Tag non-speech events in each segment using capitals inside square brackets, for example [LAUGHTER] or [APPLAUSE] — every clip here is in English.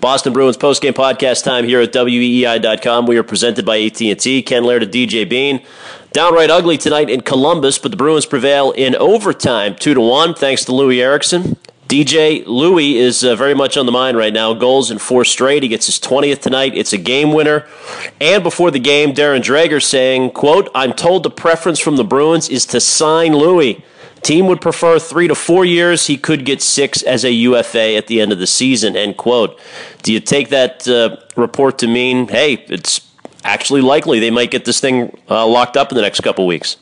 Boston Bruins postgame podcast time here at weei.com. We are presented by AT&T. Ken Laird and DJ Bean. Downright ugly tonight in Columbus, but the Bruins prevail in overtime, two to one, thanks to Loui Eriksson. DJ Loui is uh, very much on the mind right now. Goals in four straight. He gets his 20th tonight. It's a game winner. And before the game, Darren Dreger saying, quote, I'm told the preference from the Bruins is to sign Loui. Team would prefer three to four years. He could get six as a UFA at the end of the season. End quote. Do you take that uh, report to mean, hey, it's actually likely they might get this thing uh, locked up in the next couple weeks?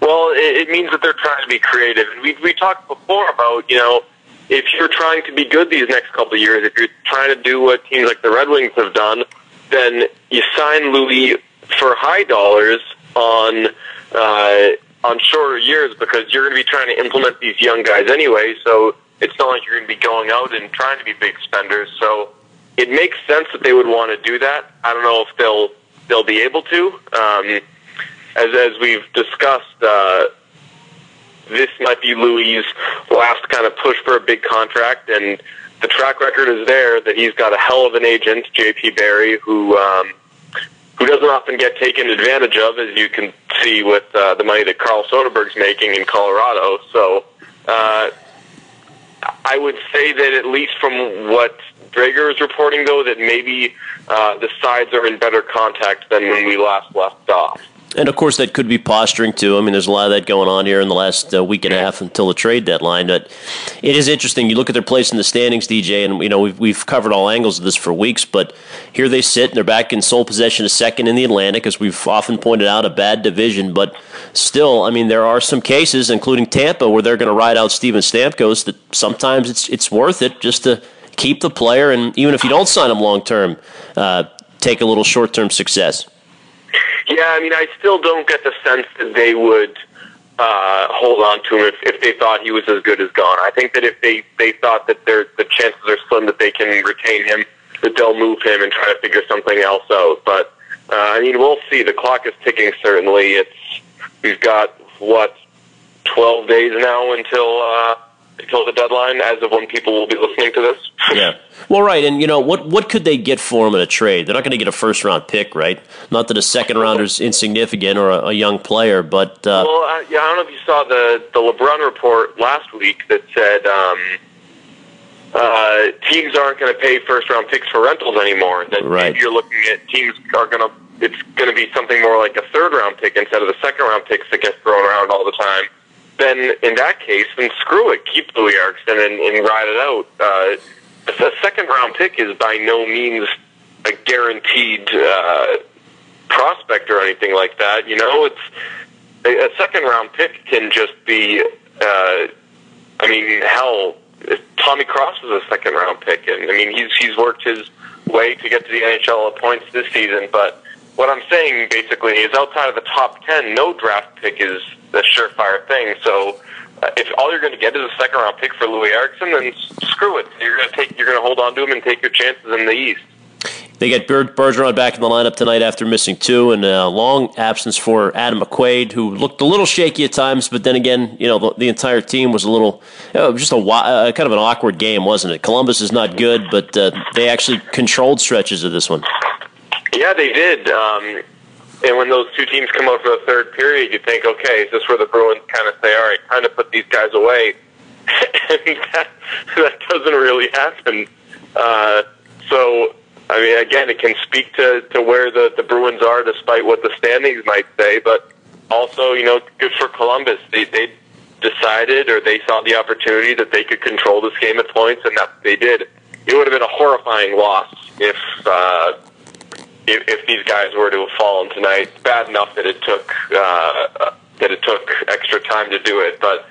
Well, it, it means that they're trying to be creative. We we talked before about you know if you're trying to be good these next couple of years, if you're trying to do what teams like the Red Wings have done, then you sign Loui for high dollars on uh, on shorter years because you're going to be trying to implement these young guys anyway. So it's not like you're going to be going out and trying to be big spenders. So it makes sense that they would want to do that. I don't know if they'll they'll be able to. Um, as as we've discussed, uh, this might be Loui's last kind of push for a big contract, and the track record is there that he's got a hell of an agent, J.P. Barry, who um, who doesn't often get taken advantage of, as you can see with uh, the money that Carl Soderberg's making in Colorado. So. Uh, I would say that at least from what Dreger is reporting, though, that maybe uh, the sides are in better contact than when we last left off. And of course, that could be posturing too. I mean, there's a lot of that going on here in the last uh, week and a half until the trade deadline. But it is interesting. You look at their place in the standings, DJ, and you know we've we've covered all angles of this for weeks. But here they sit, and they're back in sole possession of second in the Atlantic, as we've often pointed out, a bad division. But still, I mean, there are some cases, including Tampa, where they're going to ride out Steven Stamkos. That sometimes it's it's worth it just to keep the player, and even if you don't sign him long term, uh, take a little short term success. Yeah, I mean, I still don't get the sense that they would uh, hold on to him if, if they thought he was as good as gone. I think that if they they thought that the chances are slim that they can retain him, that they'll move him and try to figure something else out. But uh, I mean, we'll see. The clock is ticking. Certainly, it's we've got what twelve days now until. Uh, until the deadline, as of when people will be listening to this. yeah. [LAUGHS] Well, right, and you know what? What could they get for him in a trade? They're not going to get a first round pick, right? Not that a second rounder is insignificant or a, a young player, but uh, well, uh, yeah, I don't know if you saw the the LeBrun report last week that said um, uh, teams aren't going to pay first round picks for rentals anymore. That right. you're looking at teams are going to. It's going to be something more like a third round pick instead of the second round picks that get thrown around all the time then in that case, then screw it. Keep Loui Eriksson and, and ride it out. Uh, a second round pick is by no means a guaranteed uh, prospect or anything like that. You know, it's a, second round pick can just be. Uh, I mean, hell, Tommy Cross was a second round pick, and I mean he's he's worked his way to get to the NHL at points this season. But what I'm saying basically is, outside of the top ten, no draft pick is the surefire thing. So uh, if all you're going to get is a second round pick for Loui Eriksson, then screw it. You're going to take you're going to hold on to him and take your chances in the East. They get Bergeron back in the lineup tonight after missing two, and a long absence for Adam McQuaid, who looked a little shaky at times. But then again, you know, the, the entire team was a little, uh, just a uh, kind of an awkward game, wasn't it? Columbus is not good, but uh, they actually controlled stretches of this one. Yeah, they did. Um, and when those two teams come out for the third period, you think, okay, is this where the Bruins kind of say, all right, time to put these guys away? [LAUGHS] and that, that doesn't really happen. Uh, so, I mean, again, it can speak to, to where the, the Bruins are despite what the standings might say, but also, you know, good for Columbus. They, they decided or they saw the opportunity that they could control this game at points, and that they did. It would have been a horrifying loss if uh, if, if these guys were to have fallen tonight. Bad enough that it took uh, that it took extra time to do it, but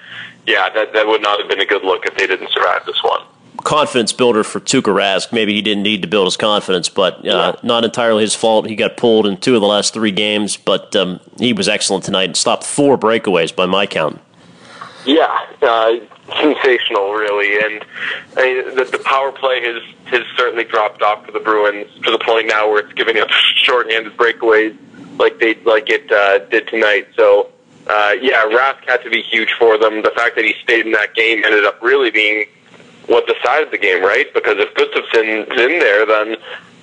yeah, that that would not have been a good look if they didn't survive this one. Confidence builder for Tuukka Rask. Maybe he didn't need to build his confidence, but uh, yeah. not entirely his fault. He got pulled in two of the last three games, but um, he was excellent tonight and stopped four breakaways by my count. Yeah, uh, sensational, really. And I mean, the, the power play has has certainly dropped off for the Bruins to the point now where it's giving up [LAUGHS] shorthanded breakaways like they like it uh, did tonight. So. Uh, yeah, Rask had to be huge for them. The fact that he stayed in that game ended up really being what decided the game, right? Because if Gustavsson's in there, then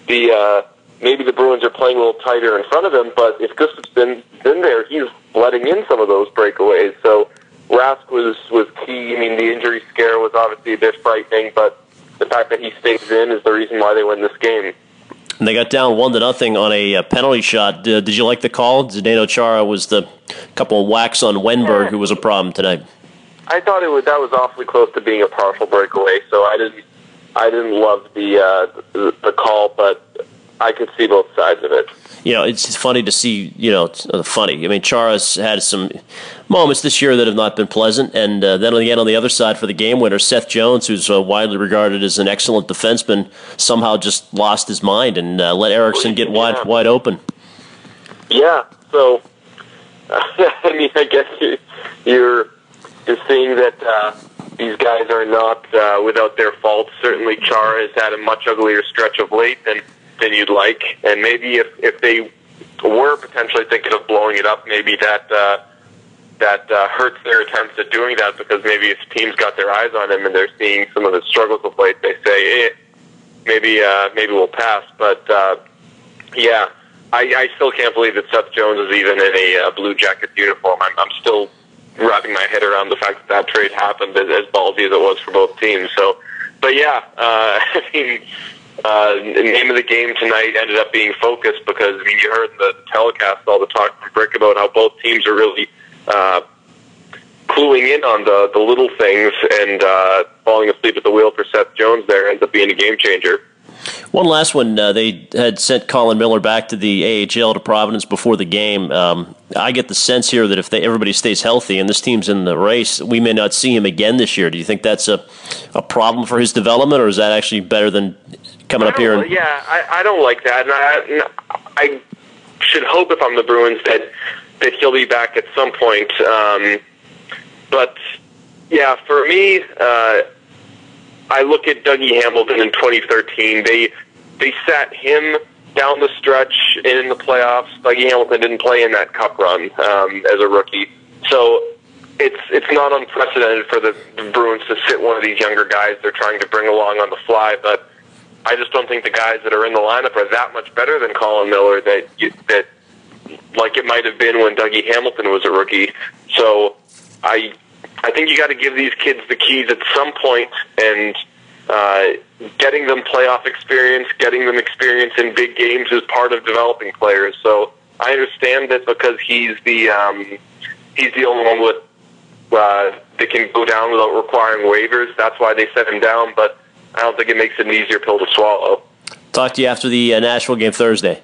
the uh, maybe the Bruins are playing a little tighter in front of him. But if Gustavsson's in there, he's letting in some of those breakaways. So Rask was was key. I mean, the injury scare was obviously a bit frightening, but the fact that he stays in is the reason why they win this game. And they got down one to nothing on a, uh, penalty shot. Uh, did you like the call? Zdeno Chara was the couple of whacks on Wennberg, who was a problem tonight. I thought it was that was awfully close to being a partial breakaway. So I didn't I didn't love the uh, the, the call, but I could see both sides of it you know, it's funny to see, you know, uh, funny. I mean, Chara's had some moments this year that have not been pleasant. And uh, then again, on the other side for the game winner, Seth Jones, who's uh, widely regarded as an excellent defenseman, somehow just lost his mind and uh, let Eriksson get wide, yeah. wide open. Yeah. So, [LAUGHS] I mean, I guess you're, you're seeing that uh, these guys are not uh, without their faults. Certainly, Chara has had a much uglier stretch of late than than you'd like. And maybe if if they were potentially thinking of blowing it up, maybe that uh, that uh, hurts their attempts at doing that because maybe if teams got their eyes on him and they're seeing some of the struggles of late, they say, eh, maybe uh, maybe we'll pass. But uh, yeah, I, I still can't believe that Seth Jones is even in a uh, Blue Jackets uniform. I'm, I'm still wrapping my head around the fact that that trade happened as, as ballsy as it was for both teams. So, but yeah, uh, [LAUGHS] I mean uh, the name of the game tonight ended up being focus because I mean you heard the telecast all the talk from Brick about how both teams are really uh, cluing in on the the little things and uh, falling asleep at the wheel for Seth Jones there ends up being a game changer. One last one. Uh, they had sent Colin Miller back to the AHL to Providence before the game. Um, I get the sense here that if they, everybody stays healthy and this team's in the race, we may not see him again this year. Do you think that's a, a problem for his development, or is that actually better than coming up here. And, yeah, I, I don't like that, and I, I should hope if I'm the Bruins that that he'll be back at some point. Um, but yeah, for me, uh, I look at Dougie Hamilton in 2013. They they sat him down the stretch in the playoffs. Dougie Hamilton didn't play in that Cup run um, as a rookie, so it's it's not unprecedented for the Bruins to sit one of these younger guys they're trying to bring along on the fly, but I just don't think the guys that are in the lineup are that much better than Colin Miller that you, that like it might have been when Dougie Hamilton was a rookie. So I I think you got to give these kids the keys at some point and uh, getting them playoff experience, getting them experience in big games is part of developing players. So I understand that because he's the um, he's the only one with uh, that can go down without requiring waivers. That's why they set him down, but I don't think it makes it an easier pill to swallow. Talk to you after the uh, Nashville game Thursday.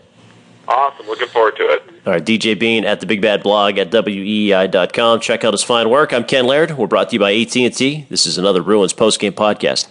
Awesome. Looking forward to it. All right. DJ Bean at the Big Bad Blog at weei.com. Check out his fine work. I'm Ken Laird. We're brought to you by AT&T. This is another Bruins postgame podcast.